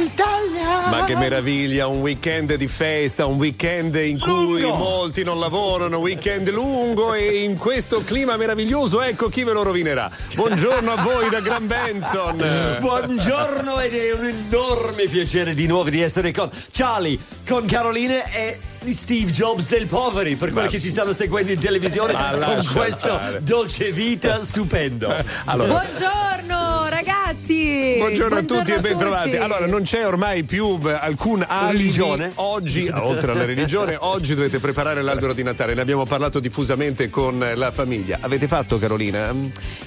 l'Italia! Ma che meraviglia, un weekend di festa, un weekend in cui Lungo. molti non lavorano, weekend lungo e in questo clima meraviglioso, ecco chi ve lo rovinerà. Buongiorno a voi da Gran Benson. Buongiorno ed è un enorme piacere di nuovo di essere con Charlie, con Caroline e Steve Jobs del Poveri, per quelli che ci stanno seguendo in televisione con questo stare. dolce vita stupendo. Allora, Buongiorno ragazzi! Buongiorno, a tutti e bentrovati. tutti. Allora, non c'è ormai più beh, alcun. Religione? Oggi, oltre alla religione, oggi dovete preparare l'albero di Natale. Ne abbiamo parlato diffusamente con la famiglia. Avete fatto, Carolina?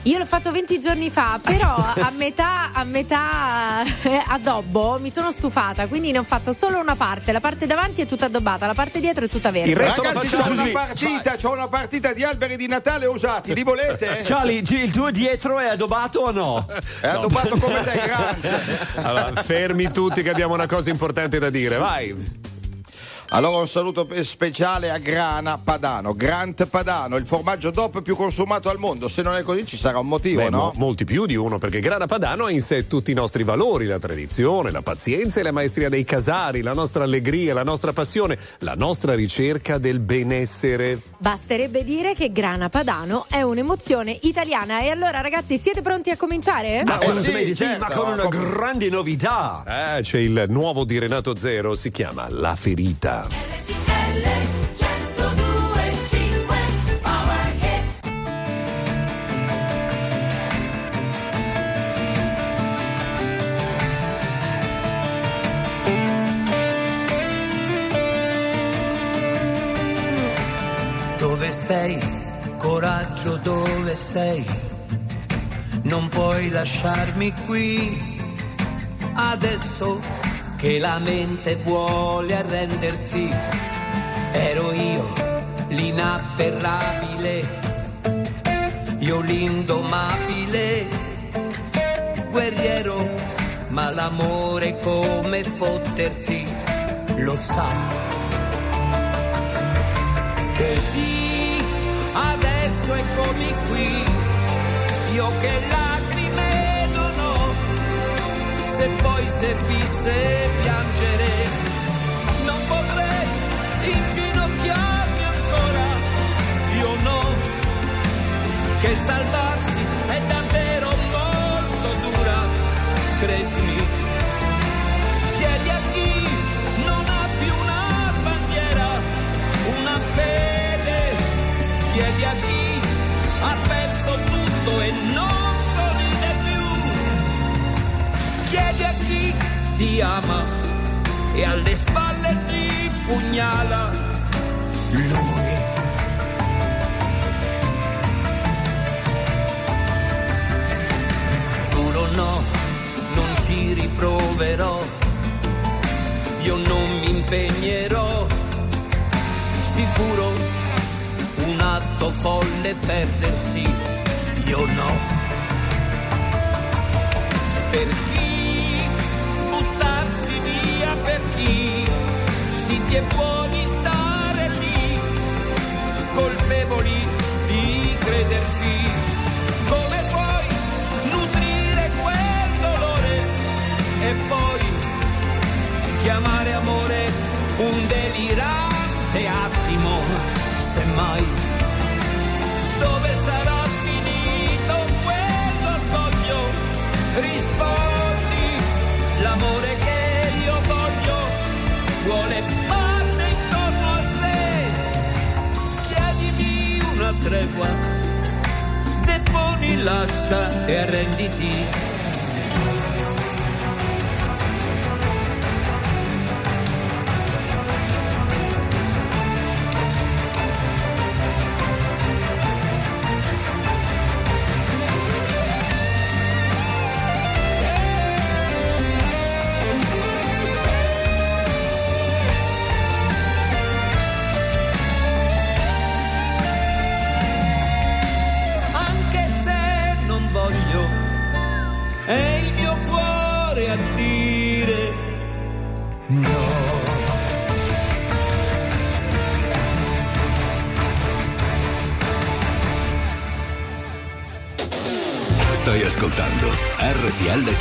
Io l'ho fatto 20 giorni fa, però a metà, a metà eh, addobbo mi sono stufata, quindi ne ho fatto solo una parte. La parte davanti è tutta addobbata, la parte dietro è tutta verde. Il resto Ragazzi, c'ho una partita, c'ho una partita di alberi di Natale usati, li volete? Charlie, il tuo dietro è addobbato o no? È addobbato come te, grande. Allora, fermi tutti che abbiamo una cosa importante da dire. Vai. Allora un saluto pe- speciale a Grana Padano, Grant Padano, il formaggio DOP più consumato al mondo. Se non è così ci sarà un motivo, Beh, no? mo- molti più di uno, perché Grana Padano ha in sé tutti i nostri valori, la tradizione, la pazienza e la maestria dei casari, la nostra allegria, la nostra passione, la nostra ricerca del benessere. Basterebbe dire che Grana Padano è un'emozione italiana. E allora ragazzi, siete pronti a cominciare? Ma assolutamente sì, sì, certo. ma con una grande novità. Eh, c'è il nuovo di Renato Zero, si chiama La Ferita. Dove sei? Coraggio, dove sei? Non puoi lasciarmi qui. Adesso che la mente vuole arrendersi, ero io l'inafferrabile, io l'indomabile, guerriero, ma l'amore come fotterti, lo sa. Così adesso eccomi qui, io che ho, se poi servisse piangere,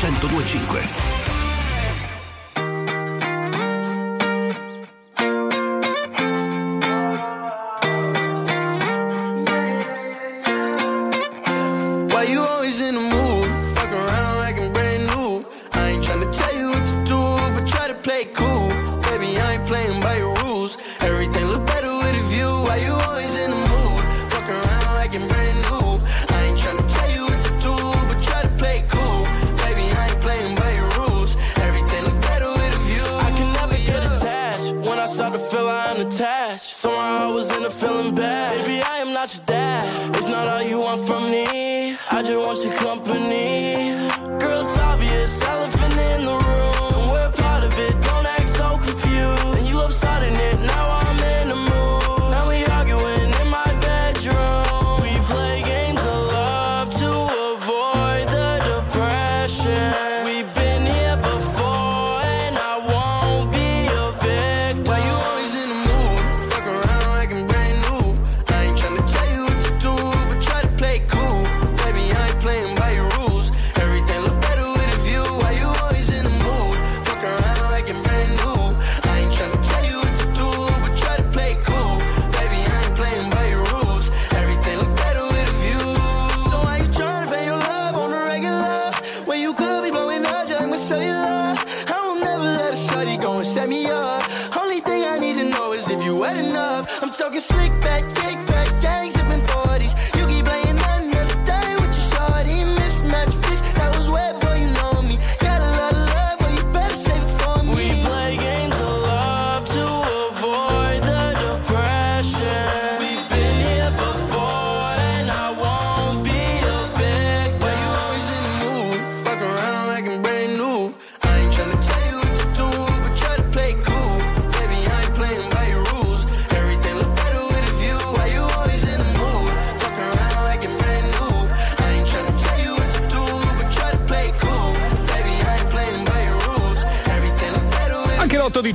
1025. always in the morning.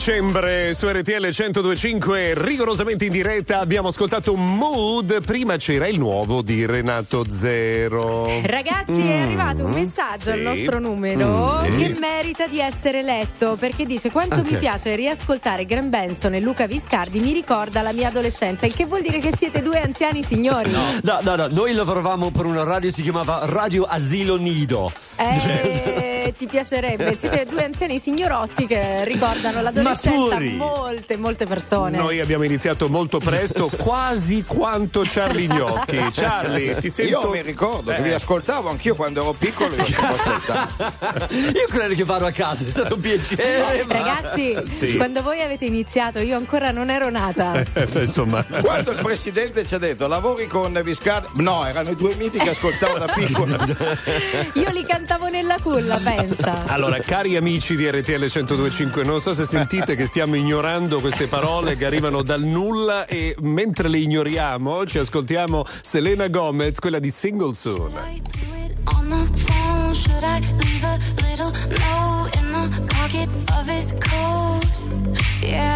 Dicembre su RTL 1025, rigorosamente in diretta, abbiamo ascoltato Mood. Prima c'era il nuovo di Renato Zero. Ragazzi, è arrivato un messaggio al Mm. sì. nostro numero Mm, che merita di essere letto perché dice quanto mi Ok. piace riascoltare Graham Benson e Luca Viscardi mi ricorda la mia adolescenza, il che vuol dire che siete due anziani signori. No, no, no, noi lavoravamo per una radio, si chiamava Radio Asilo Nido. Eh, ti piacerebbe, siete due anziani signorotti che ricordano l'adolescenza a Maturi. molte, molte persone. Noi abbiamo iniziato molto presto, quasi quanto Charlie Gnocchi. Charlie, ti sento. Io mi ricordo che Eh. vi ascoltavo anch'io quando ero piccolo io. Io credo che vado a casa, è stato un piacere. ma- Ragazzi, Sì. quando voi avete iniziato, io ancora non ero nata. Eh, Insomma. Quando il presidente ci ha detto lavori con Viscardi, no, erano i due miti che ascoltavo da piccolo. Io li cantavo nella culla, pensa. Allora, cari amici di RTL 1025, non so se sentite che stiamo ignorando queste parole che arrivano dal nulla e mentre le ignoriamo ci ascoltiamo Selena Gomez, quella di Single Soon. I do it on the phone? Should I leave a little note in the pocket of his coat? Yeah,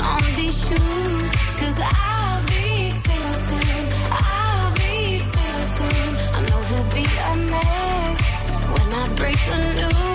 on these shoes. Cause I'll be single soon. I'll be single soon. I know he'll be a mess when I break the news.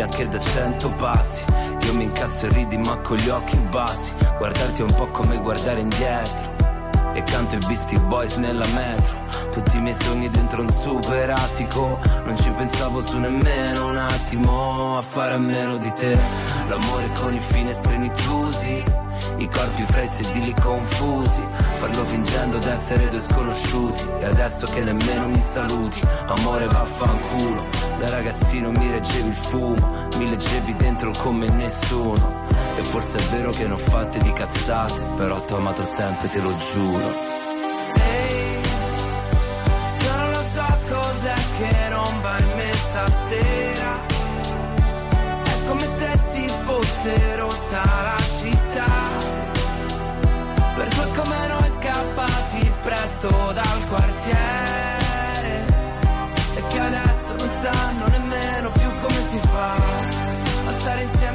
Brilla anche da cento passi. Io mi incazzo e ridi ma con gli occhi bassi. Guardarti è un po' come guardare indietro. E canto i Beastie Boys nella metro. Tutti i miei sogni dentro un super attico. Non ci pensavo su nemmeno un attimo. A fare a meno di te. L'amore con i finestrini chiusi. I corpi fra i sedili confusi. Farlo fingendo d'essere due sconosciuti. E adesso che nemmeno mi saluti. Amore vaffanculo Da ragazzino mi reggevi il fumo Mi leggevi dentro come nessuno e forse è vero che ne ho fatte di cazzate, però t'ho amato sempre, te lo giuro. Ehi, io non lo so cos'è che non in me stasera. È come se si fosse rotta la città. Per due come noi scappati presto dal quartiere.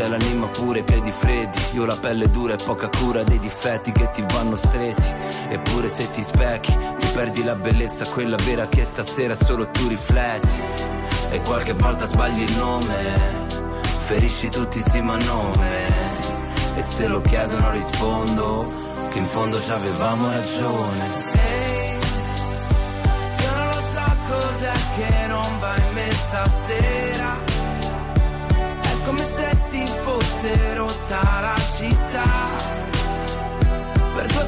C'hai l'anima pure, i piedi freddi. Io la pelle dura e poca cura dei difetti che ti vanno stretti. Eppure se ti specchi Ti perdi la bellezza, quella vera che stasera solo tu rifletti. E qualche volta sbagli il nome Ferisci tutti sì ma nome. E se lo chiedono rispondo Che in fondo ci avevamo ragione. Ehi, io non lo so cos'è che non va in me stasera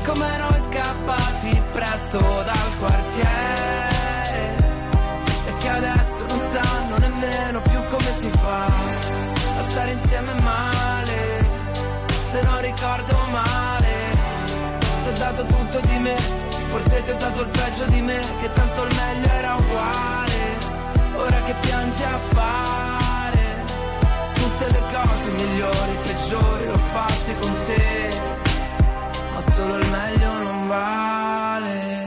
come noi scappati presto dal quartiere. E che adesso non sanno nemmeno più come si fa a stare insieme male. Se non ricordo male, ti ho dato tutto di me. Forse ti ho dato il peggio di me, che tanto il meglio era uguale. Ora che piangi a fare tutte le cose migliori, peggiori, l'ho fatte con te, solo il meglio non vale.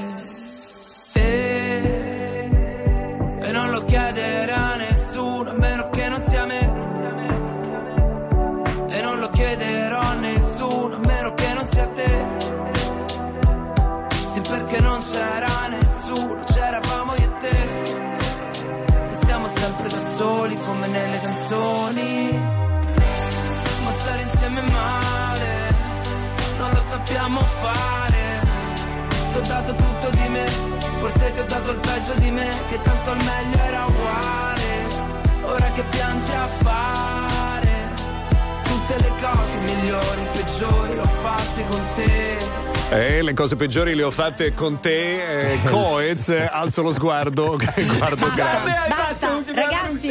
Lo sappiamo fare. Ti ho dato tutto di me, forse ti ho dato il peggio di me, che tanto il meglio era uguale. Ora che piangi a fare tutte le cose migliori, peggiori, l'ho fatte con te. Eh, le cose peggiori le ho fatte con te, eh, Coez, alzo lo sguardo, guardo grande. Basta,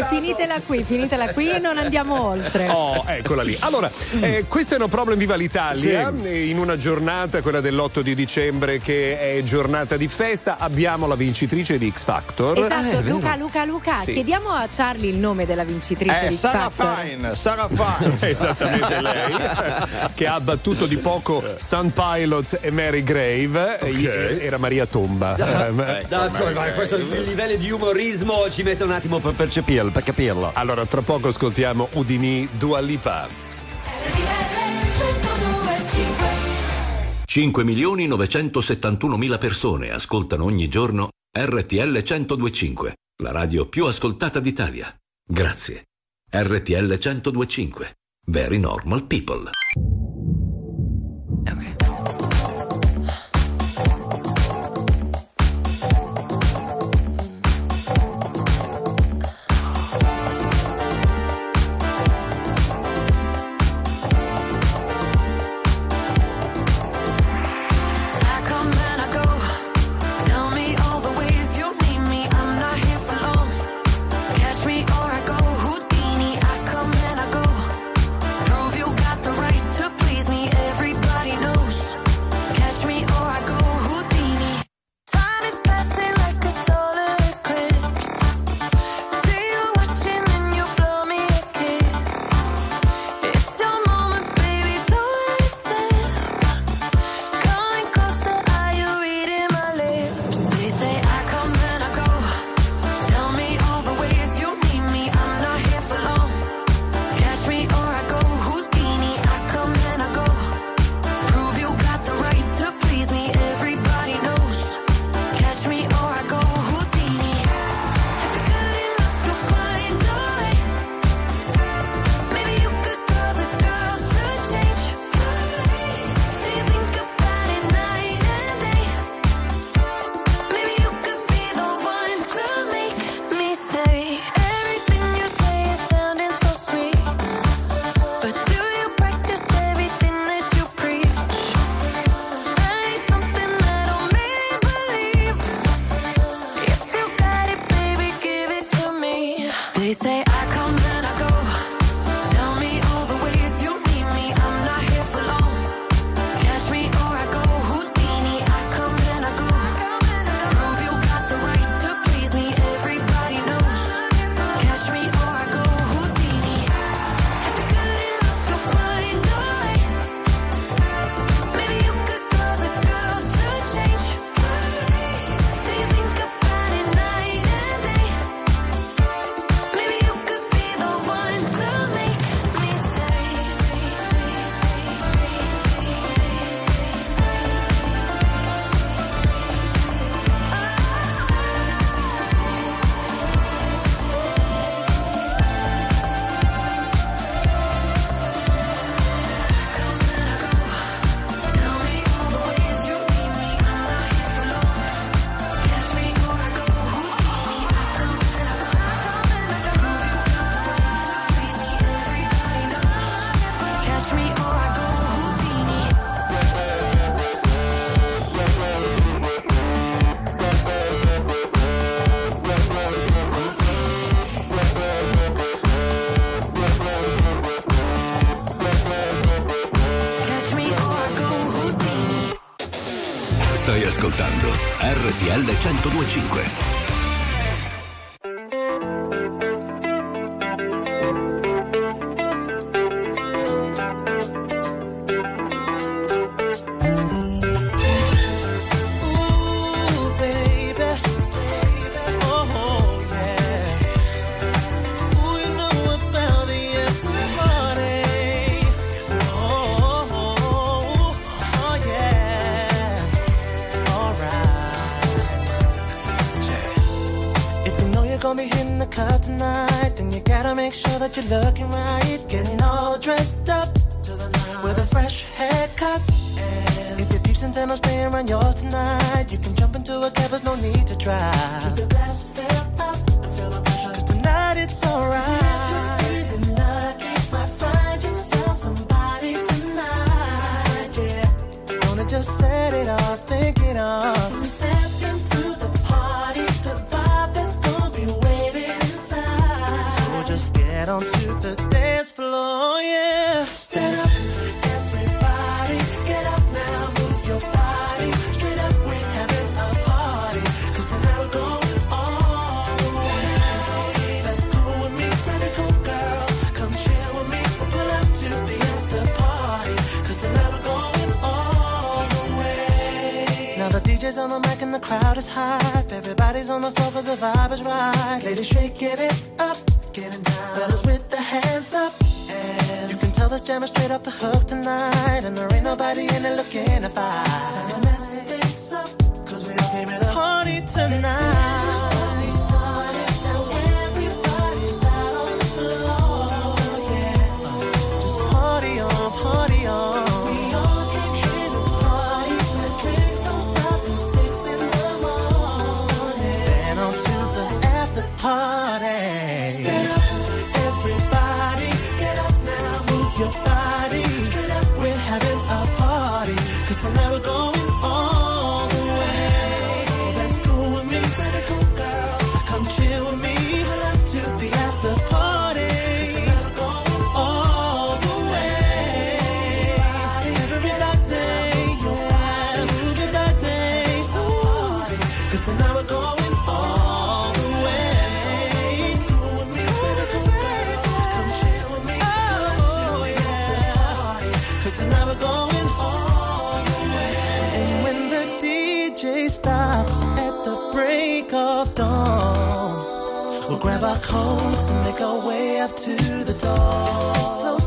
ragazzi, finitela qui, finitela qui e non andiamo oltre. Oh, eccola lì. Allora, eh, questo è un problem Viva l'Italia. Eh, In una giornata, quella dell'8 di dicembre, che è giornata di festa, abbiamo la vincitrice di X Factor. Esatto, Eh, Luca, Luca, Luca, Sì. chiediamo a Charlie il nome della vincitrice Eh, di X Sara Factor. Fine, Sara Fine. Esattamente lei, che ha battuto di poco Stunt Pilots e Mary Grave. Eh, Era Maria Tomba. Eh, ma- No, ascolta, ma questo livello di umorismo ci mette un attimo per percepirlo, per capirlo. Allora, tra poco ascoltiamo Udini Dua Lipa. 5 milioni 971 mila persone ascoltano ogni giorno RTL 1025, la radio più ascoltata d'Italia. Grazie. RTL 1025. Very normal people. RTL 1025. And make our way up to the door. Slow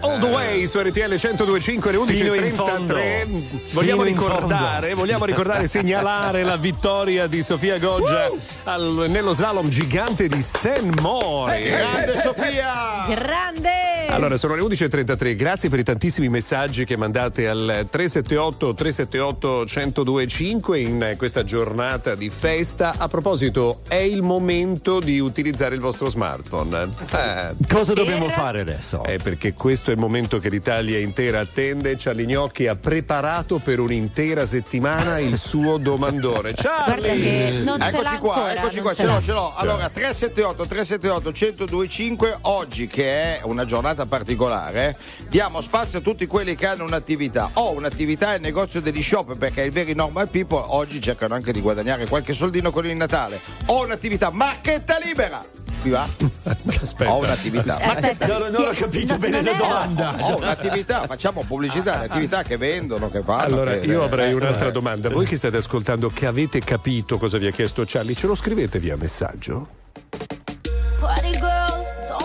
All the Way su RTL 1025 alle Fino in 11.33. fondo. Vogliamo ricordare, vogliamo ricordare, segnalare la vittoria di Sofia Goggia al- nello slalom gigante di St. Mori. Grande Sofia! Grande! Allora, sono le 11.33. Grazie per i tantissimi messaggi che mandate al 378 378 1025 in questa giornata di festa. A proposito, è il momento di utilizzare il vostro smartphone. Eh, Cosa dobbiamo fare adesso? è perché questo è il momento che l'Italia intera attende. Cialignocchi ha preparato per un'intera settimana il suo domandone. Guarda Charlie! che non ce l'ha Eccoci qua, ancora, eccoci qua, ce l'ho, ce l'ho. Allora, 378 378 1025 oggi che è una giornata particolare, diamo spazio a tutti quelli che hanno un'attività. Ho un'attività nel negozio degli shop perché i veri normal people oggi cercano anche di guadagnare qualche soldino con il Natale. Ho un'attività marchetta libera. Vi va? Aspetta. Ho un'attività. Aspetta, Non, non ho capito no, bene non la domanda. Ho un'attività, facciamo pubblicità, le attività che vendono, che fanno. Allora, che- io avrei eh, un'altra eh. domanda. Voi che state ascoltando, che avete capito cosa vi ha chiesto Charlie, ce lo scrivete via messaggio? Party girls,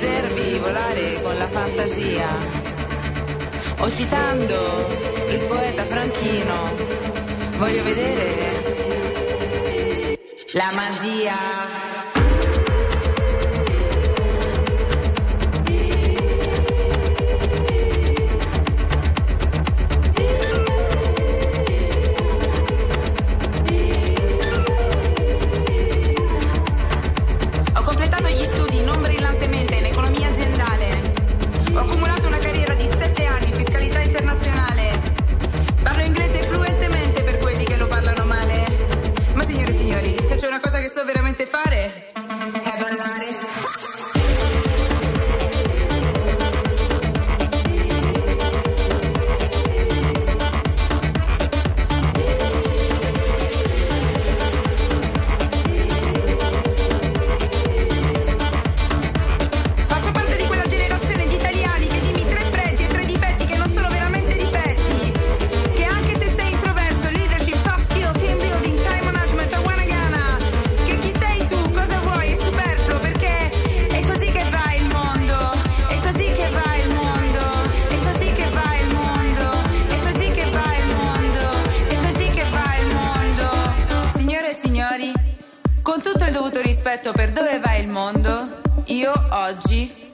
Vedervi volare con la fantasia. O citando il poeta Franchino, voglio vedere la magia. Rispetto per dove va il mondo, io oggi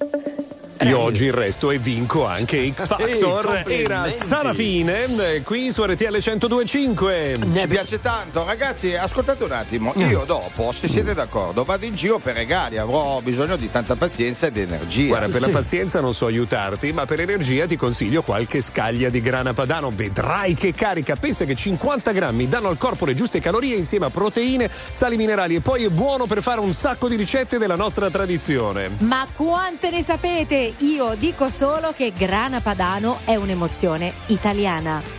Io oggi il resto e vinco anche X Factor. complimenti. Era Sarafine, eh, qui su RTL 1025. Ci piace tanto, ragazzi. Ascoltate un attimo. Io dopo, se siete d'accordo, vado in giro per regali. Avrò bisogno di tanta pazienza ed energia. Guarda, per la pazienza non so aiutarti, ma per l'energia ti consiglio qualche scaglia di grana padano. Vedrai che carica. Pensa che 50 grammi danno al corpo le giuste calorie insieme a proteine, sali minerali e poi è buono per fare un sacco di ricette della nostra tradizione. Ma quante ne sapete? Io dico solo che Grana Padano è un'emozione italiana.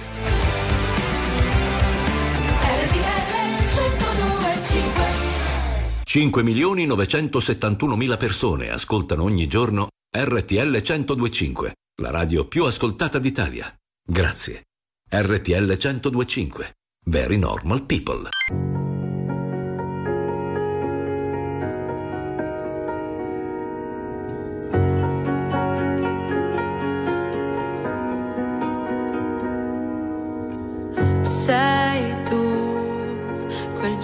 5 971 mila persone ascoltano ogni giorno RTL 1025, la radio più ascoltata d'Italia. Grazie. RTL 1025. Very normal people.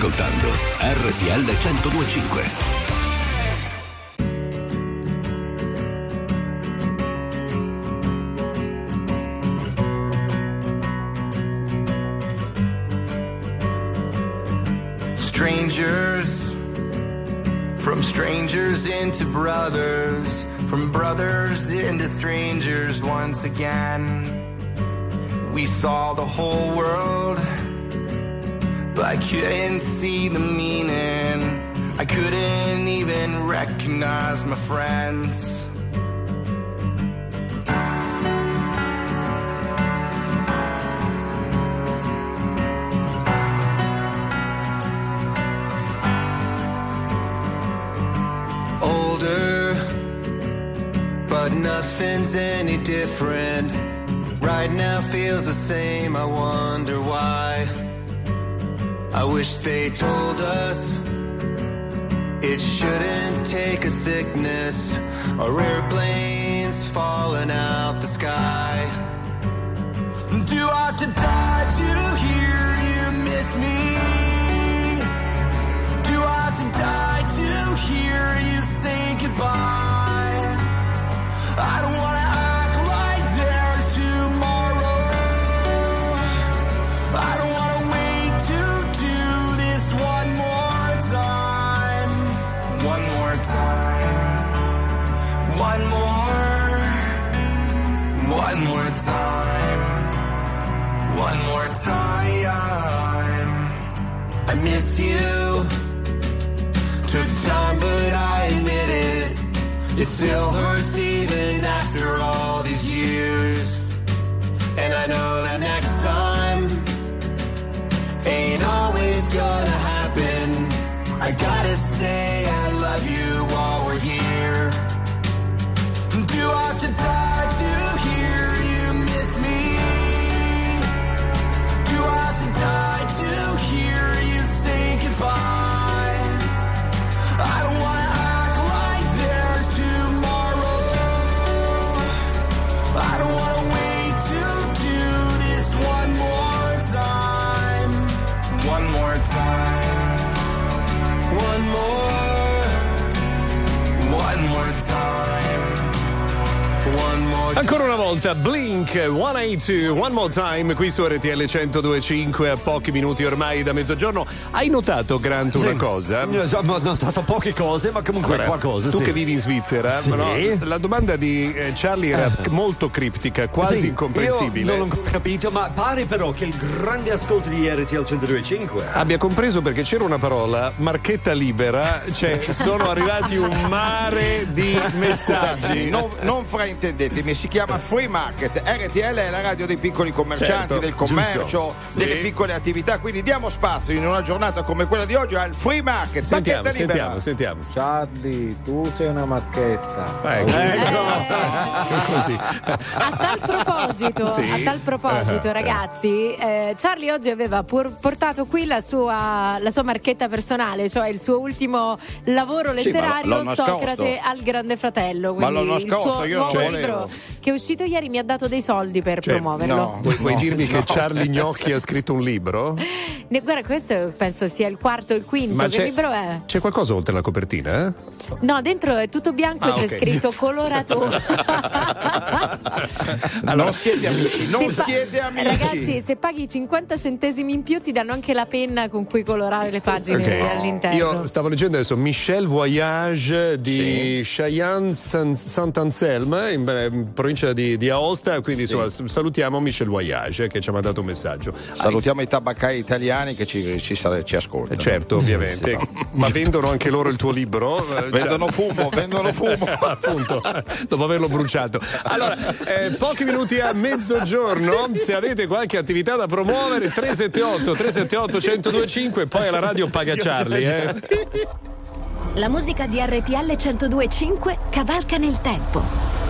Ascoltando RTL 1025. Strangers, from strangers into brothers, from brothers into strangers once again. We saw the whole couldn't see the meaning. I couldn't even recognize my friends. older, but nothing's any different. Right now feels the same, I wonder why. I wish they told us it shouldn't take a sickness or airplanes falling out the sky. Do I have to die to hear you miss me? Do I have to die to hear you say goodbye? I don't wanna time. One more time. I miss you. Took time, but I admit it. It still hurts Ancora una volta, Blink 182, One More Time, qui su RTL 1025 a pochi minuti ormai da mezzogiorno. Hai notato, Grant, una Sì. cosa? Ho notato poche cose, ma comunque Allora, qualcosa. tu sì. che vivi in Svizzera, Sì. no? la domanda di eh, Charlie era molto criptica, quasi Sì, incomprensibile. Io non l'ho capito, ma pare però che il grande ascolto di RTL 1025 Abbia compreso perché c'era una parola, marchetta libera, cioè sono arrivati un mare di messaggi. Non, non fraintendetemi, si chiama Free Market. RTL è la radio dei piccoli commercianti, Certo, del commercio, giusto. delle Sì. piccole attività. Quindi diamo spazio in una giornata come quella di oggi al Free Market. Sentiamo, Bacchetta libera. sentiamo, sentiamo. Charlie, tu sei una macchetta. Ecco. Così. A tal proposito, Sì. a tal proposito, Eh. ragazzi, eh, Charlie oggi aveva pur- portato qui la sua, la sua marchetta personale, cioè il suo ultimo lavoro Sì, ma letterario, l'ho nascosto. Socrate al Grande Fratello. Ma Quindi l'ho il nascosto, suo io non nuovo volevo. Che è uscito ieri mi ha dato dei soldi per Cioè, promuoverlo. no. Vuoi, vuoi No, dirmi no. che Charlie Gnocchi ha scritto un libro? Ne- guarda, questo penso sia il quarto o il quinto. che libro è? c'è qualcosa oltre la copertina? Eh? No, dentro è tutto bianco Ah, e c'è ok. scritto coloratore. non siete amici, non Se pa- siete amici. Ragazzi, se paghi 50 centesimi in più ti danno anche la penna con cui colorare le pagine Ok. all'interno. Io stavo leggendo adesso Michel Voyage di Cheyenne San- Saint-Anselme in, eh, in provincia di, di Aosta, quindi insomma, s- salutiamo Michel Voyage che ci ha mandato un messaggio. Salutiamo i tabaccai italiani che ci, ci, ci ascoltano. Eh, Certo, ovviamente. Ma vendono anche loro il tuo libro? Eh, Vendono cioè- fumo, vendono fumo. Appunto, dopo averlo bruciato. Allora, eh, pochi minuti a mezzogiorno, se avete qualche attività da promuovere, 378 378 1025 poi alla radio paga Charlie. Eh. La musica di RTL 1025 cavalca nel tempo.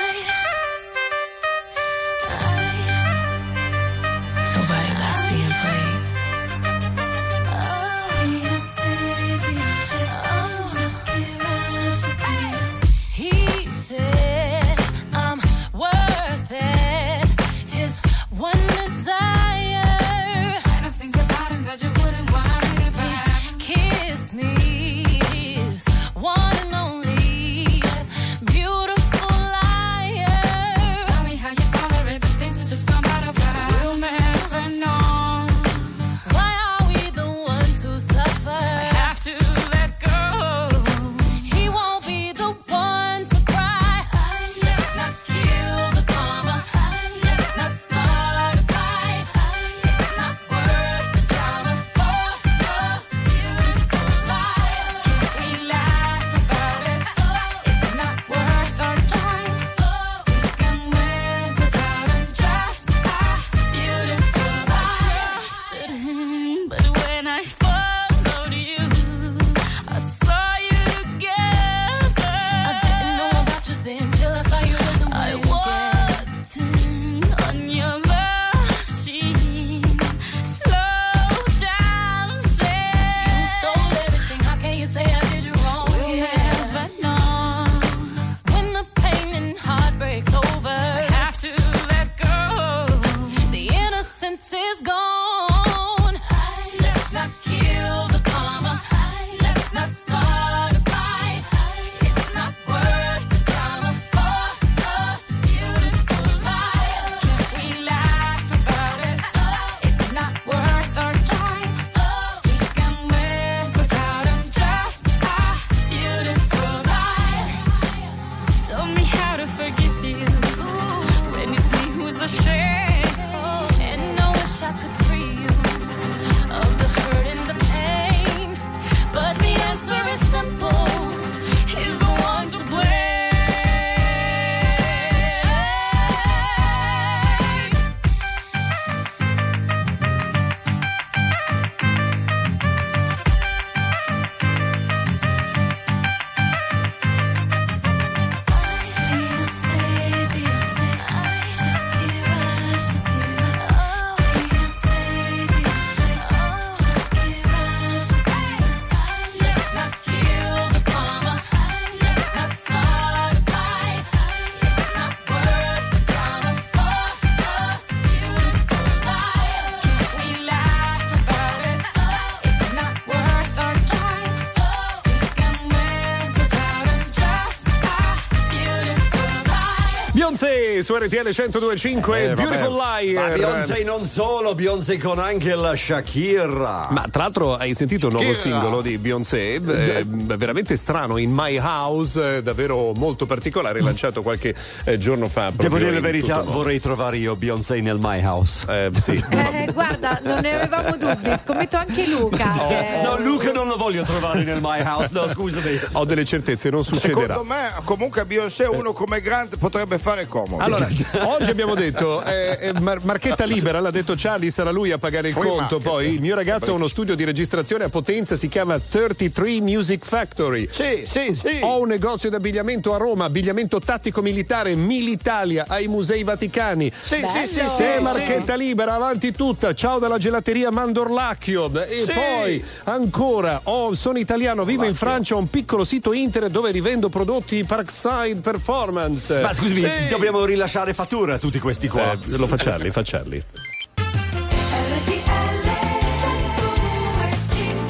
Beyoncé su RTL 1025 Eh. Beautiful Ma Liar. Beyoncé non solo, Beyoncé con anche la Shakira. Ma tra l'altro hai sentito il nuovo Shakira. singolo di Beyoncé? Eh, veramente strano, in My House, eh, davvero molto particolare, lanciato qualche eh, giorno fa. Devo dire la verità, vorrei trovare io Beyoncé nel My House. Eh, sì. Guarda, non ne avevamo dubbi, scommetto anche Luca. che- No, Luca non lo voglio trovare nel My House, no, scusami. Ho delle certezze, non succederà. Secondo me, comunque, a Beyoncé uno come Grant potrebbe fare comodo. Allora, oggi abbiamo detto, eh, eh, Mar- marchetta libera, l'ha detto Charlie, sarà lui a pagare il Free conto. market. Poi il mio ragazzo ha uno studio di registrazione a Potenza, si chiama 33 Music Factory. Sì, sì, sì. Ho un negozio di abbigliamento a Roma, abbigliamento tattico militare, Militalia, ai Musei Vaticani. Sì, sì, sì, Se sì, sì. marchetta libera, avanti tutta. Ciao dalla gelateria Mandorlacchio. E Sì. poi ancora, ho- sono italiano, vivo in Francia, ho un piccolo sito internet dove rivendo prodotti Parkside Performance. Ma scusami, Sì. dobbiamo rilasciare fattura a tutti questi qua. Eh, lo fa Charlie,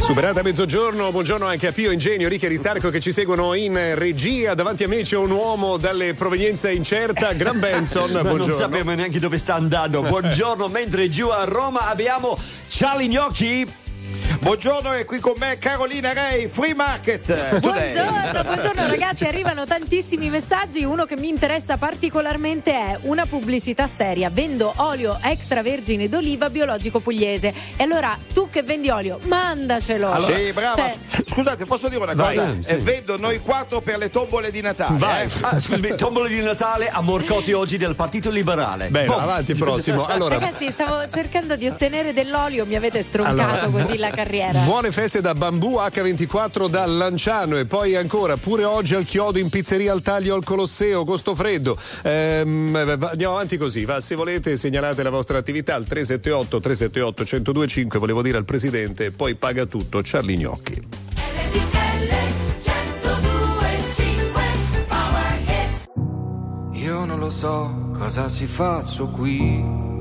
Superata mezzogiorno, buongiorno anche a Pio Ingegno, Ricca Ristarco che ci seguono in regia. Davanti a me c'è un uomo dalle provenienze incerta, Gran Benson. Ma non buongiorno. sappiamo neanche dove sta andando. Buongiorno, mentre giù a Roma abbiamo Charlie Gnocchi. Buongiorno, è qui con me Carolina Rei, Free Market. Buongiorno, buongiorno ragazzi, arrivano tantissimi messaggi, uno che mi interessa particolarmente è una pubblicità seria, vendo olio extravergine d'oliva biologico pugliese e allora tu che vendi olio, mandacelo. sì, brava. Cioè, Scusate, posso dire una Vai, cosa? eh, sì. Eh, vedo noi quattro per le tombole di Natale. Vai. eh. Ah, scusami, tombole di Natale a Morcotti oggi del Partito Liberale. Bene, Boom. avanti, prossimo. Allora, ragazzi, stavo cercando di ottenere dell'olio, mi avete stroncato Allora, così la carriera. Buone feste da Bambù H24 da Lanciano e poi ancora pure oggi al chiodo in pizzeria al taglio al Colosseo, Costo Freddo. Ehm, andiamo avanti così, va, se volete segnalate la vostra attività al 378 378 1025, volevo dire al presidente, poi paga tutto, Charlie Gnocchi. Io non lo so cosa si faccio qui.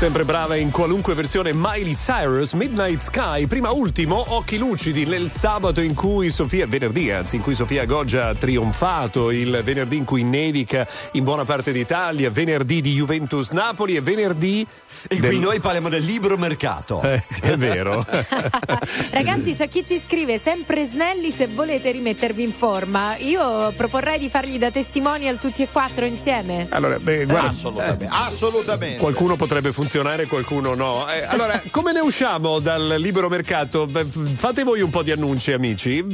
Sempre brava in qualunque versione Miley Cyrus, Midnight Sky, prima ultimo, occhi lucidi nel sabato in cui Sofia, venerdì anzi, in cui Sofia Goggia ha trionfato, il venerdì in cui nevica in buona parte d'Italia, venerdì di Juventus Napoli e venerdì... E qui noi parliamo del libero mercato. Eh, è vero. Ragazzi, c'è chi ci scrive sempre snelli se volete rimettervi in forma. Io proporrei di fargli da testimonial tutti e quattro insieme. Allora, beh, guarda, Assolutamente. Assolutamente. Qualcuno potrebbe funzionare, qualcuno no. Eh, allora, come ne usciamo dal libero mercato? Fate voi un po' di annunci, amici.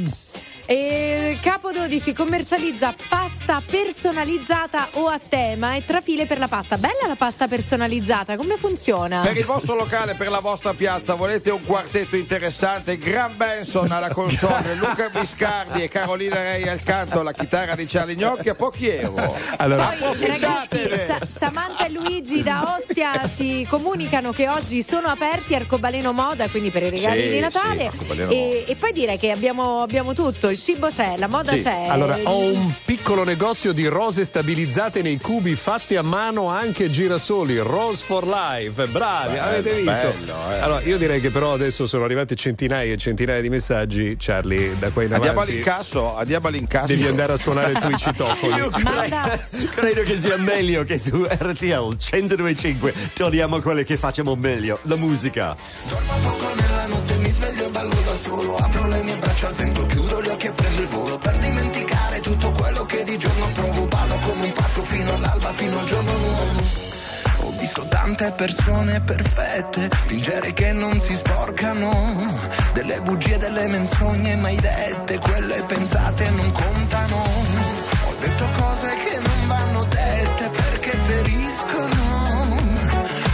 E Capo 12 commercializza pasta personalizzata o a tema e trafile per la pasta. Bella la pasta personalizzata, come funziona? Per il vostro locale, per la vostra piazza, volete un quartetto interessante? Gran Benson alla console, Luca Biscardi e Carolina Rei al canto, la chitarra di Charlie Gnocchi a pochi euro. Allora, Poi, ragazzi, Sa- Samantha e Luigi da Ostia ci comunicano che oggi sono aperti Arcobaleno Moda, quindi per i regali Sì, di Natale. sì, e, e poi direi che abbiamo, abbiamo tutto: il cibo c'è, la moda Sì. c'è. Allora, ho un piccolo negozio di rose stabilizzate nei cubi fatte a mano anche girasoli. Rose for Life. Bravi, Bello, avete visto? bello, eh. Allora, io direi che però adesso sono arrivate centinaia e centinaia di messaggi. Charlie, da qua in Andiamo avanti. all'incasso, andiamo all'incasso. Devi andare a suonare tu i citofoni. Io cre- credo che sia meglio che su RTL 1025 torniamo a quelle che facciamo meglio, la musica. Poco nella notte mi sveglio e ballo da solo Apro le mie braccia al vento, Per dimenticare tutto quello che di giorno provo. Ballo come un pazzo fino all'alba, fino al giorno nuovo. Ho visto tante persone perfette Fingere che non si sporcano. Delle bugie, delle menzogne mai dette Quelle pensate non contano. Ho detto cose che non vanno dette Perché feriscono.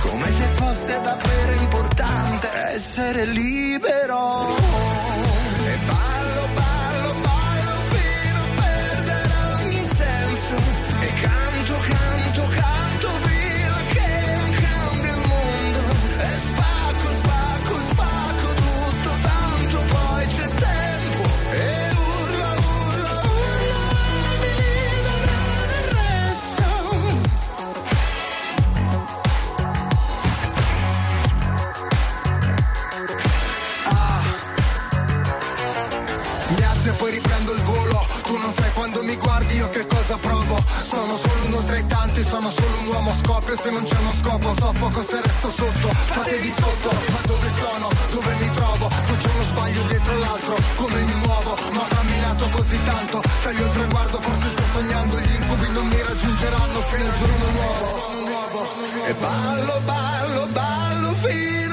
Come se fosse davvero importante essere libero. Uno tra i tanti Sono solo un uomo scoppio Se non c'è uno scopo soffoco se resto sotto Fatevi sotto Ma dove sono? Dove mi trovo? Faccio uno sbaglio dietro l'altro Come mi muovo? Ma ho camminato così tanto Taglio il traguardo Forse sto sognando Gli incubi non mi raggiungeranno Fino al giorno nuovo E ballo, ballo, ballo Fino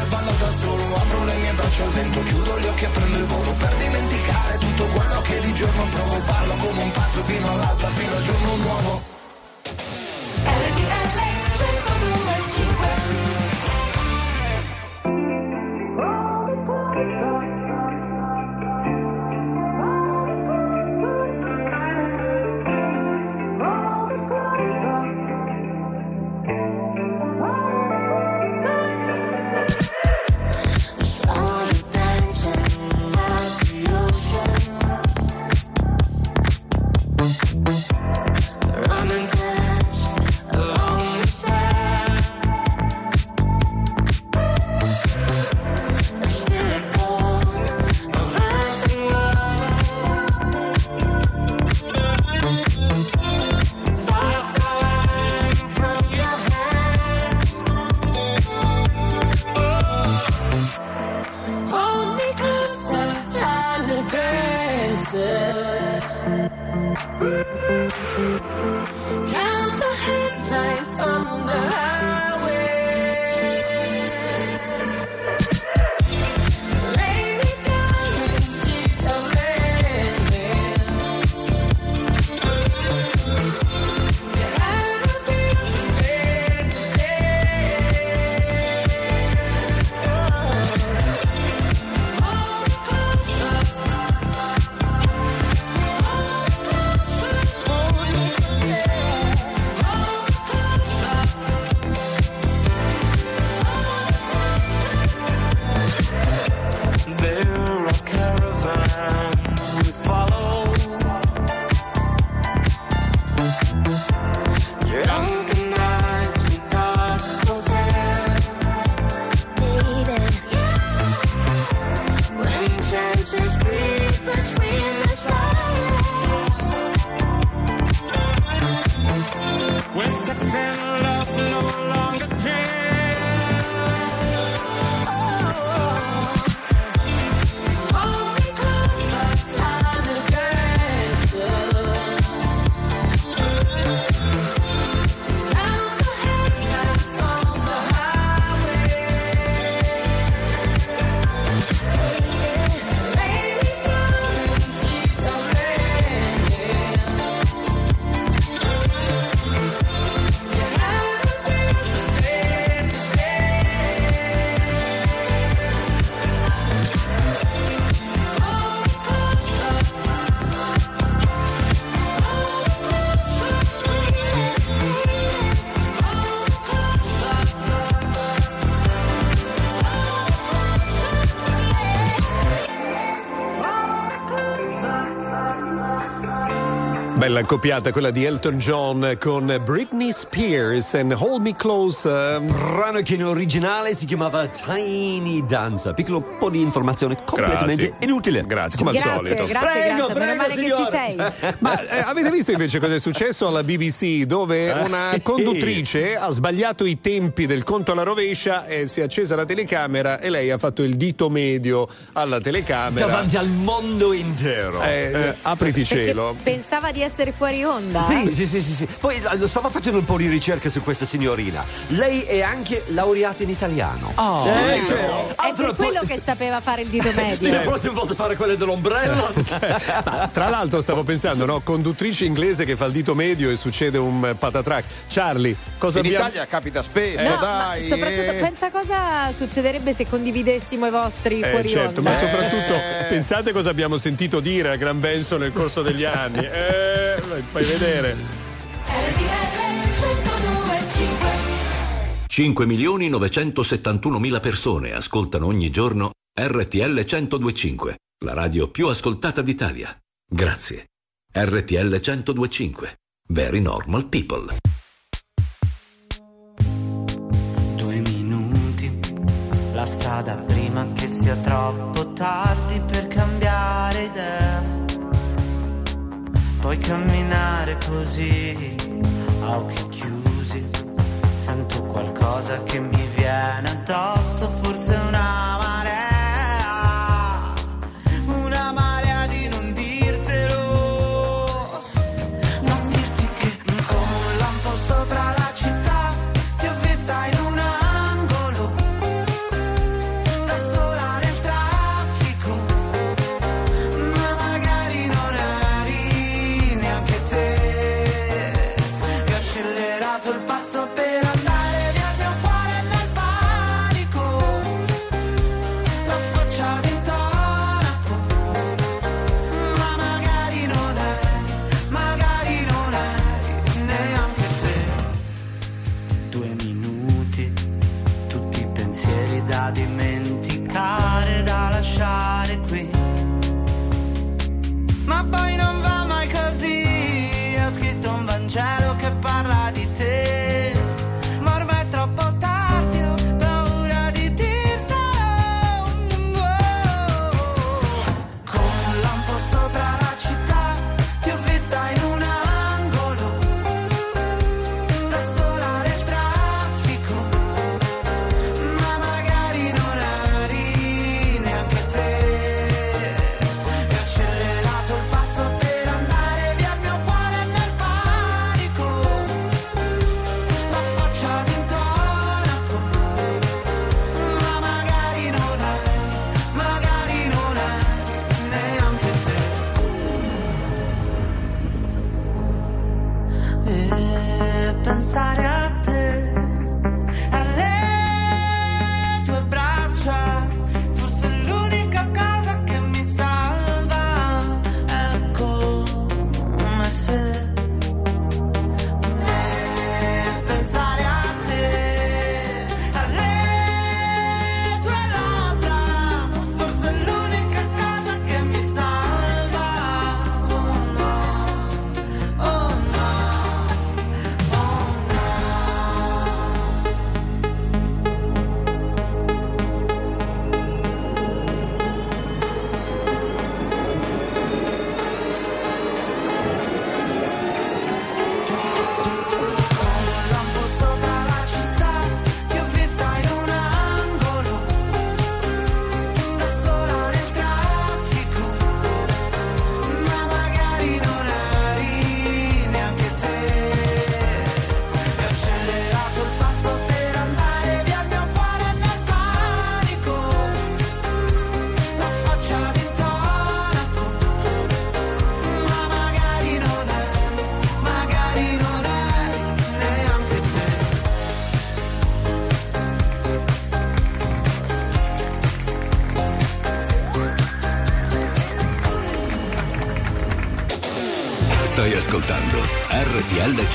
e ballo da solo Apro le mie braccia al vento, chiudo gli occhi e prendo il volo Per dimenticare tutto quello che di giorno provo Ballo come un pazzo fino all'alba, fino al giorno nuovo Bella accoppiata quella di Elton John con Britney Spears and Hold Me Close. Brano che in originale si chiamava Tiny Danza. Piccolo po' di informazione completamente Grazie. inutile. Grazie, come al Grazie, solito. grazie, Prego, grazie. Meno prego, male che ci sei. Ma eh, avete visto invece cosa è successo alla BBC dove una conduttrice ha sbagliato i tempi del conto alla rovescia e si è accesa la telecamera e lei ha fatto il dito medio alla telecamera. Davanti al mondo intero. Eh, eh, apriti Perché cielo. pensava di essere fuori onda. Sì, sì, sì, sì, sì. Poi eh, stavo facendo un po' di ricerca su questa signorina. Lei è anche laureata in italiano. Oh, Eh, vero. cioè, È altro per quello che sapeva fare il dito Sì, la medio. prossima volta fare quelle dell'ombrello. Ma, tra l'altro stavo pensando, no? Conduttrice inglese che fa il dito medio e succede un eh, patatrack. Charlie, cosa In abbiamo... Italia capita spesso, No, ma dai. soprattutto eh. pensa cosa succederebbe se condividessimo i vostri Eh, fuori certo, onda. ma soprattutto Eh. pensate cosa abbiamo sentito dire a Gran Benso nel corso degli anni. Eh, fai vedere. 5 milioni 971 mila persone ascoltano ogni giorno RTL 1025, la radio più ascoltata d'Italia. Grazie. RTL 1025. Very normal people. Due minuti, la strada prima che sia troppo tardi per cambiare idea. Puoi camminare così, a occhi chiusi. Sento qualcosa che mi viene addosso, forse una marea.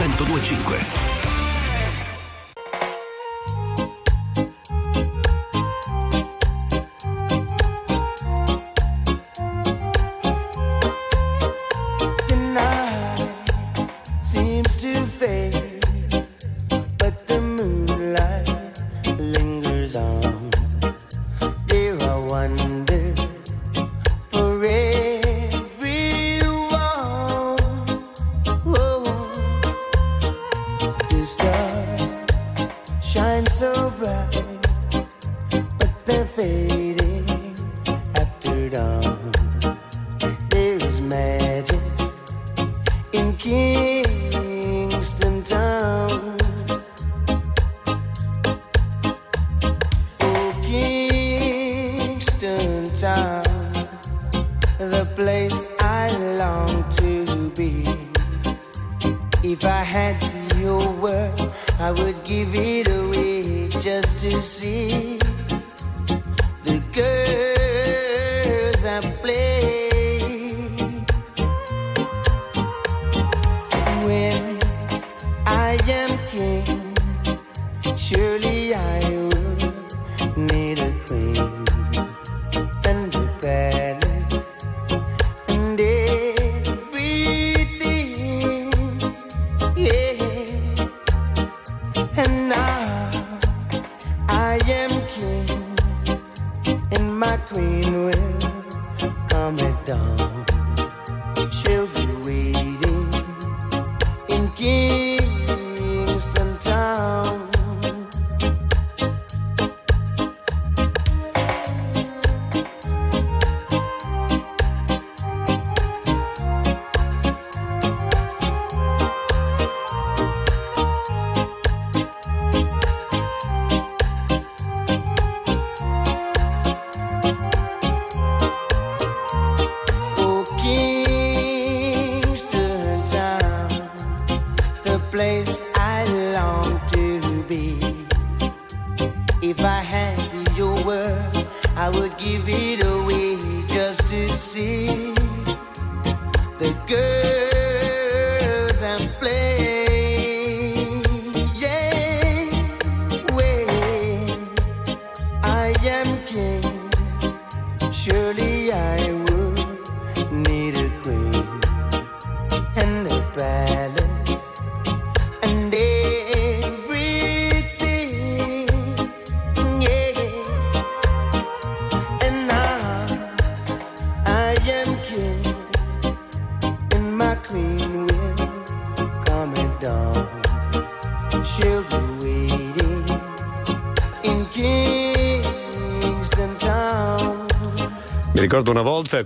1025. feet away just to see the girl.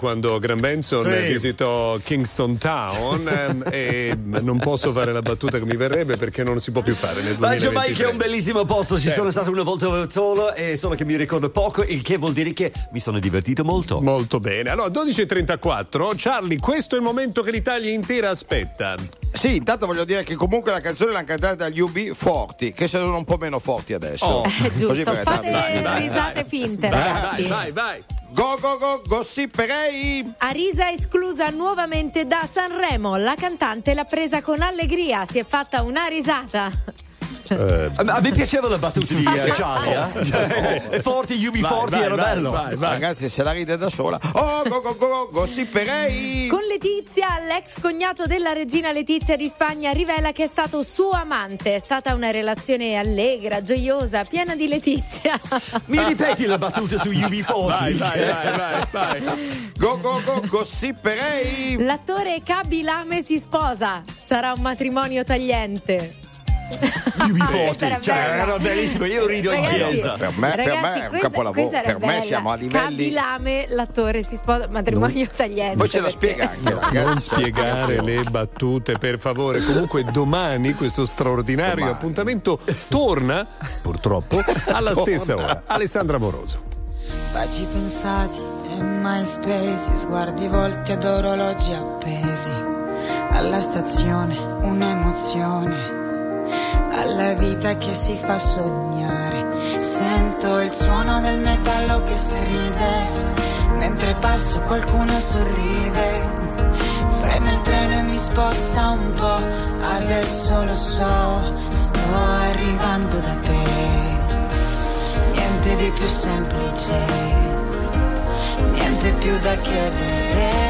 Quando Gran Benson Sì. visitò Kingston Town ehm, e non posso fare la battuta che mi verrebbe perché non si può più fare nel Ma 2023. Giamaica è un bellissimo posto, ci Certo. sono stato una volta solo e solo che mi ricordo poco, il che vuol dire che mi sono divertito molto. Molto bene. Allora, 12.34. Charlie, questo è il momento che l'Italia intera aspetta. Sì, intanto voglio dire che comunque la canzone l'hanno cantata dagli UB forti, che sono un po' meno forti adesso. Oh. Eh, giusto, perché fate tanto- risate finte, ragazzi. vai, vai. Go go go gossiperei! Arisa esclusa nuovamente da Sanremo. La cantante l'ha presa con allegria, si è fatta una risata. Eh, A, a me piaceva la battuta di eh, Charlie, eh? Cioè, e forti, Yubi Vai, forti, vai, era vai, bello. vai, vai. Ragazzi, se la ride da sola. Oh go go go go gossiperei! Con Letizia, l'ex cognato della regina Letizia di Spagna rivela che è stato suo amante. È stata una relazione allegra, gioiosa, piena di Letizia. Mi ripeti la battuta su Yubi forti? Vai, vai, vai, vai, vai. Go go go gossiperei! L'attore Kabi Lame si sposa. Sarà un matrimonio tagliente. Yubi forti, Era cioè era bellissimo, io rido in chiesa. Per me, per Ragazzi, me è un questa- capolavoro. questa Per me siamo a livelli. Lame, l'attore si sposa, matrimonio tagliente. Poi ce la spiega anche, ragazzi. Non spiegare le battute, per favore. Comunque, domani questo straordinario Domani. appuntamento torna, purtroppo, alla Torna. stessa ora. Alessandra Moroso. Baci pensati e mai spesi, sguardi volti ad orologi appesi. Alla stazione un'emozione, alla vita che si fa sognare. Sento il suono del metallo che stride, mentre passo qualcuno sorride. Frena il treno e mi sposta un po', adesso lo so, sto arrivando da te niente di più semplice, niente più da chiedere.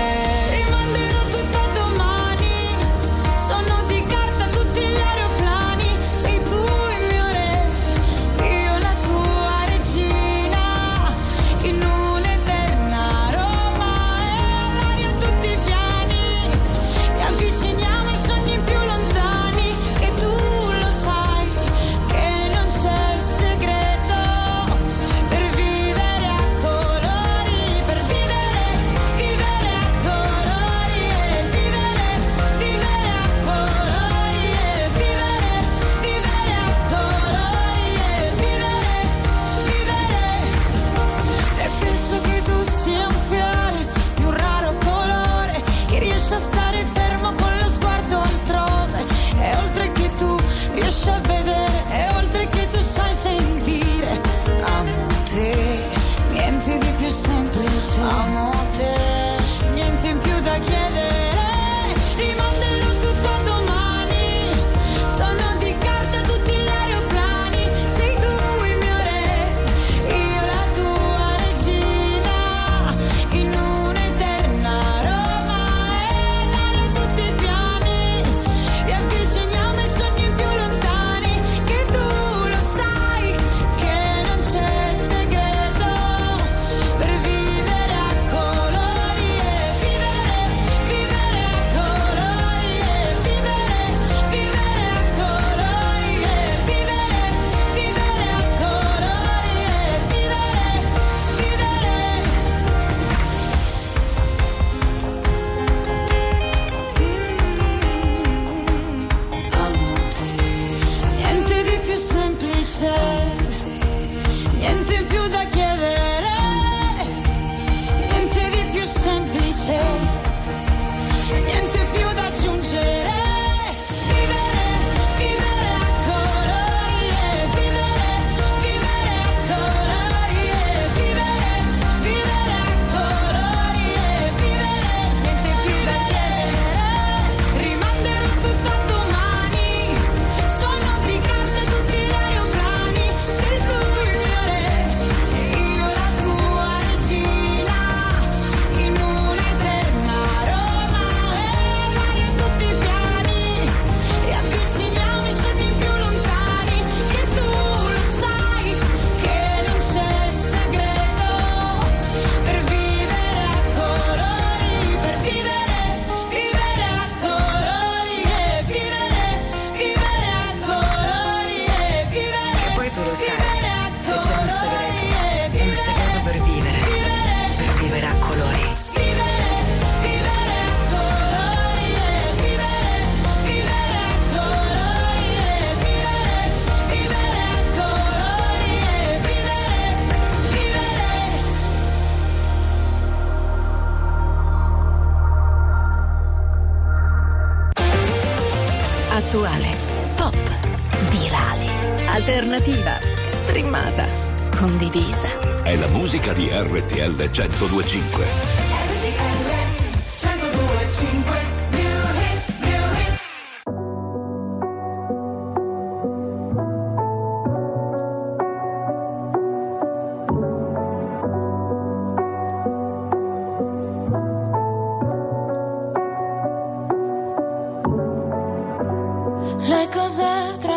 Cose tra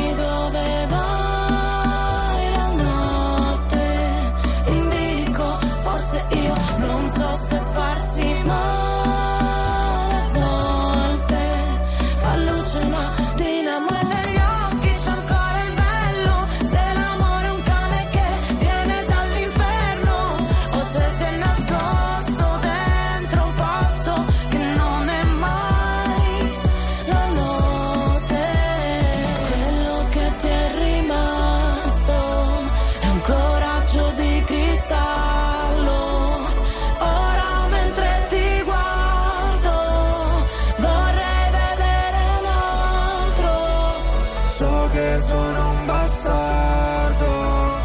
sono un bastardo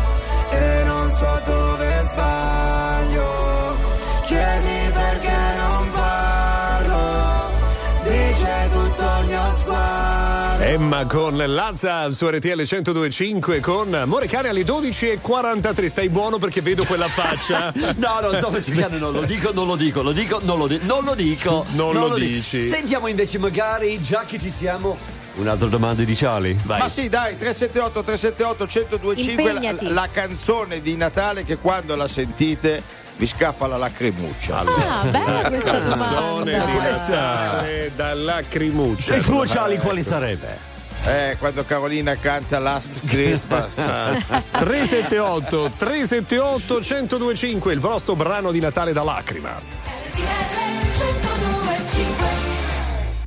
E non so dove sbaglio Chiedi perché non parlo Dice tutto il mio sguardo Emma con Lazza su RTL 1025 con Amore Cane alle 12.43. Stai buono perché vedo quella faccia. No, no, sto cercando, non lo dico, non lo dico, lo dico, non lo, di- non lo dico. Non lo dico. dici. Sentiamo invece magari, già che ci siamo, Un'altra domanda di Charlie? Vai. Ma sì, dai, 378 378 1025 la, la canzone di Natale che quando la sentite vi scappa la lacrimuccia. Ah, bella questa canzone di Natale da lacrimuccia. E il tuo Charlie quale sarebbe? Eh, quando Carolina canta Last Christmas. 378 378 1025 il vostro brano di Natale da lacrima. RTL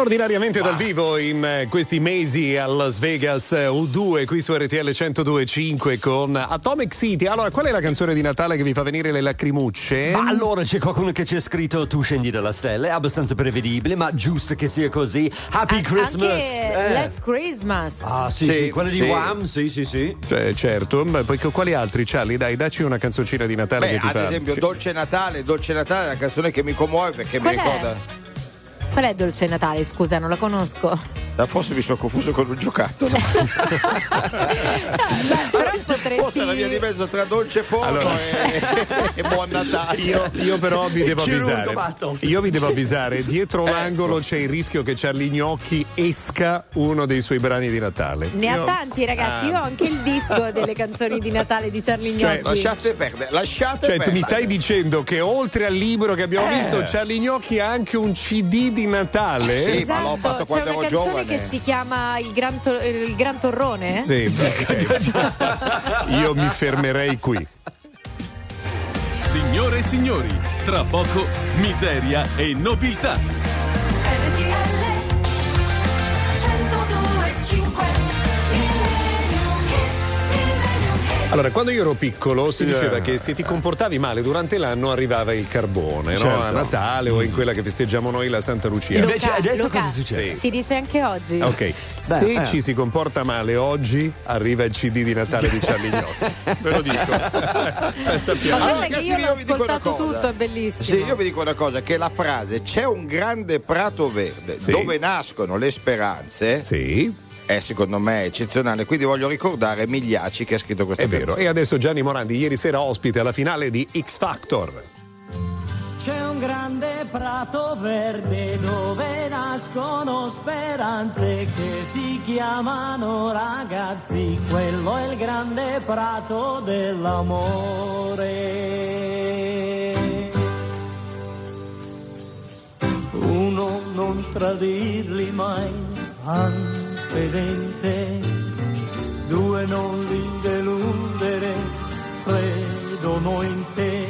Straordinariamente dal vivo in eh, questi mesi a Las Vegas eh, U2 qui su RTL 102.5 con Atomic City. Allora, qual è la canzone di Natale che vi fa venire le lacrimucce? Ma allora c'è qualcuno che c'è scritto tu scendi dalla stella, è abbastanza prevedibile, ma giusto che sia così. Happy Christmas! Anche eh. Last Christmas. Ah sì, Sì, sì, quella di sì. Wham, sì sì sì. Eh, certo, ma poi quali altri, Charlie? Dai, dacci una canzoncina di Natale Beh, che ti ad fa. esempio, Sì. Dolce Natale, Dolce Natale è una canzone che mi commuove perché Qual mi è? Qual è Dolce Natale? Scusa, non la conosco. Ah, Forse mi sono confuso con un giocattolo. Potresti. Forse la via di mezzo tra dolce forno Allora. e, e buon Natale. Io, io però vi devo avvisare. Io vi devo avvisare, dietro Ecco. l'angolo c'è il rischio che Charlie Gnocchi esca uno dei suoi brani di Natale. Ne ha Io- tanti ragazzi, Ah. io ho anche il disco delle canzoni di Natale di Charlie Cioè, Gnocchi. Lasciate perdere, lasciate Cioè, tu perdere. mi stai dicendo che oltre al libro che abbiamo Eh. visto, Charlie Gnocchi ha anche un CD di Natale? Sì, ma l'ho fatto Esatto, c'è quando una ero canzone giovane. che si chiama Il Gran, Tor- il Gran Torrone? Sì. Io mi fermerei qui. Signore e signori, tra poco miseria e nobiltà. Allora, quando io ero piccolo si diceva che se ti comportavi male durante l'anno arrivava il carbone, no? Certo. A Natale o in quella che festeggiamo noi la Santa Lucia. Luca, Invece adesso Luca, cosa succede? Si dice anche oggi. Ok, se eh. ci si comporta male oggi, arriva il CD di Natale di Charlie Gnocchi. Ve lo dico. Ma Sappiamo. che ragazzi, io io l'ho ascoltato tutto, è bellissimo. Sì, io vi dico una cosa, che la frase c'è un grande prato verde Sì. dove nascono le speranze Sì, è secondo me eccezionale, quindi voglio ricordare Migliaci che ha scritto questa è vero. canzone. E adesso Gianni Morandi, ieri sera ospite alla finale di X Factor. C'è un grande prato verde dove nascono speranze che si chiamano ragazzi, quello è il grande prato dell'amore. Uno non tradirli mai, confidente, due non li deludere, credono in te.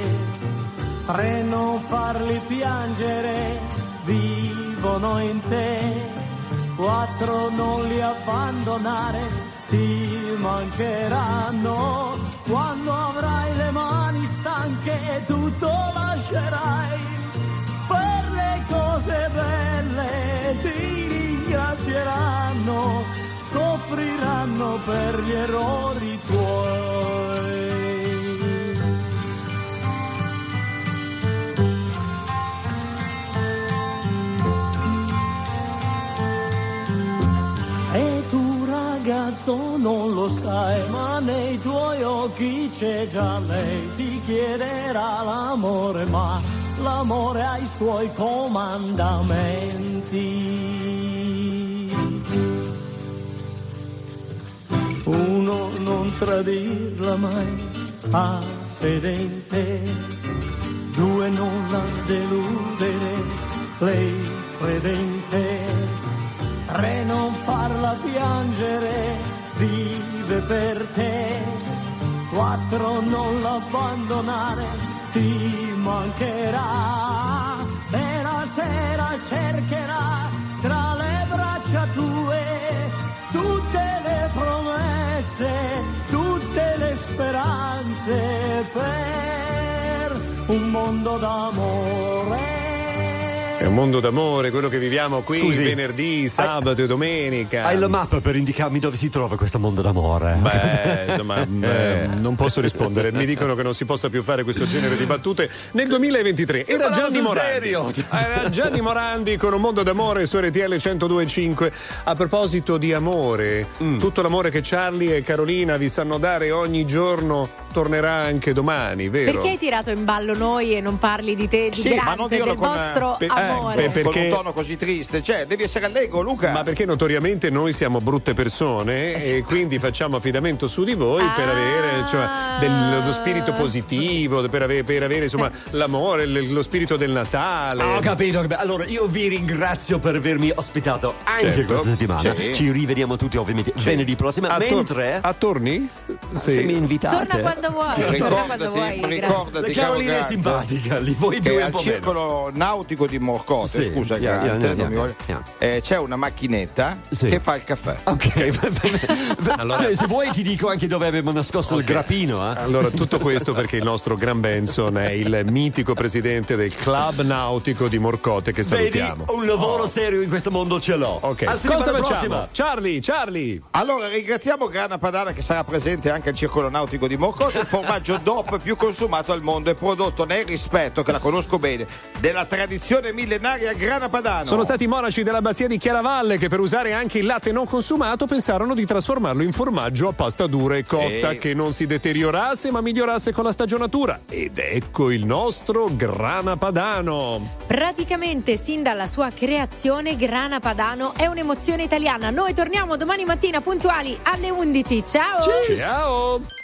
Tre non farli piangere, vivono in te. Quattro non li abbandonare, ti mancheranno. Quando avrai le mani stanche tutto lascerai. Le cose belle ti ringrazieranno, soffriranno per gli errori tuoi. E tu ragazzo non lo sai, ma nei tuoi occhi c'è già lei, ti chiederà l'amore, ma l'amore ha i suoi comandamenti. Uno non tradirla mai, ah, fedente, due non la deludere, lei credente. Tre non farla piangere, vive per te. Quattro non l'abbandonare, ti mancherà. E la sera cercherà tra le braccia tue tutte le promesse, tutte le speranze per un mondo d'amore. È un mondo d'amore, quello che viviamo qui Scusi. venerdì, sabato e domenica. Hai la mappa per indicarmi dove si trova questo mondo d'amore? Beh, insomma, eh, non posso rispondere. Mi dicono che non si possa più fare questo genere di battute nel 2023. Era Gianni Morandi. Era Gianni Morandi con un mondo d'amore su RTL 1025. A proposito di amore, Mm. tutto l'amore che Charlie e Carolina vi sanno dare ogni giorno tornerà anche domani, vero? Perché hai tirato in ballo noi e non parli di te, di Sì, Grant, ma non dirlo del con, vostro eh, amore? beh, per- con perché- un tono così triste, cioè devi essere allego Luca. Ma perché notoriamente noi siamo brutte persone e quindi facciamo affidamento su di voi per Ah. avere cioè, del- lo spirito positivo, per avere, per avere, insomma l'amore, l- lo spirito del Natale. Ah, Ho capito, che- allora io vi ringrazio per avermi ospitato anche Certo. questa settimana. Sì. Ci rivediamo tutti ovviamente venerdì prossimo. A tor- mentre a torni? Sì. se mi invitate. Torna quando vuoi, Sì, quando vuoi. ricordati, gra- ricordati La caro Carolina è simpatica, lì voi che due al po' meno. circolo nautico di Morcote, Sì, scusa yeah, yeah, mi yeah, voglio- yeah. eh, c'è una macchinetta Sì. che fa il caffè. Ok, va bene. se, se vuoi ti dico anche dove abbiamo nascosto il grappino. Eh. Allora, tutto questo perché il nostro Gran Benson è il mitico presidente del club nautico di Morcote che Vedi, salutiamo. un lavoro serio in questo mondo ce l'ho. Ok, Anzi, cosa facciamo? Charlie, Charlie! Allora ringraziamo Grana Padana che sarà presente anche al circolo nautico di Morcote, il formaggio DOP più consumato al mondo e prodotto nel rispetto, che la conosco bene, della tradizione millenaria Grana Padano. Sono stati i monaci dell'abbazia di Chiaravalle che per usare anche il latte non consumato pensarono di trasformarlo in formaggio a pasta dura e cotta Sì. che non si deteriorasse ma migliorasse con la stagionatura. Ed ecco il nostro grana padano. Praticamente sin dalla sua creazione Grana Padano è un'emozione italiana. Noi torniamo domani mattina puntuali alle 11. Ciao! Ciao!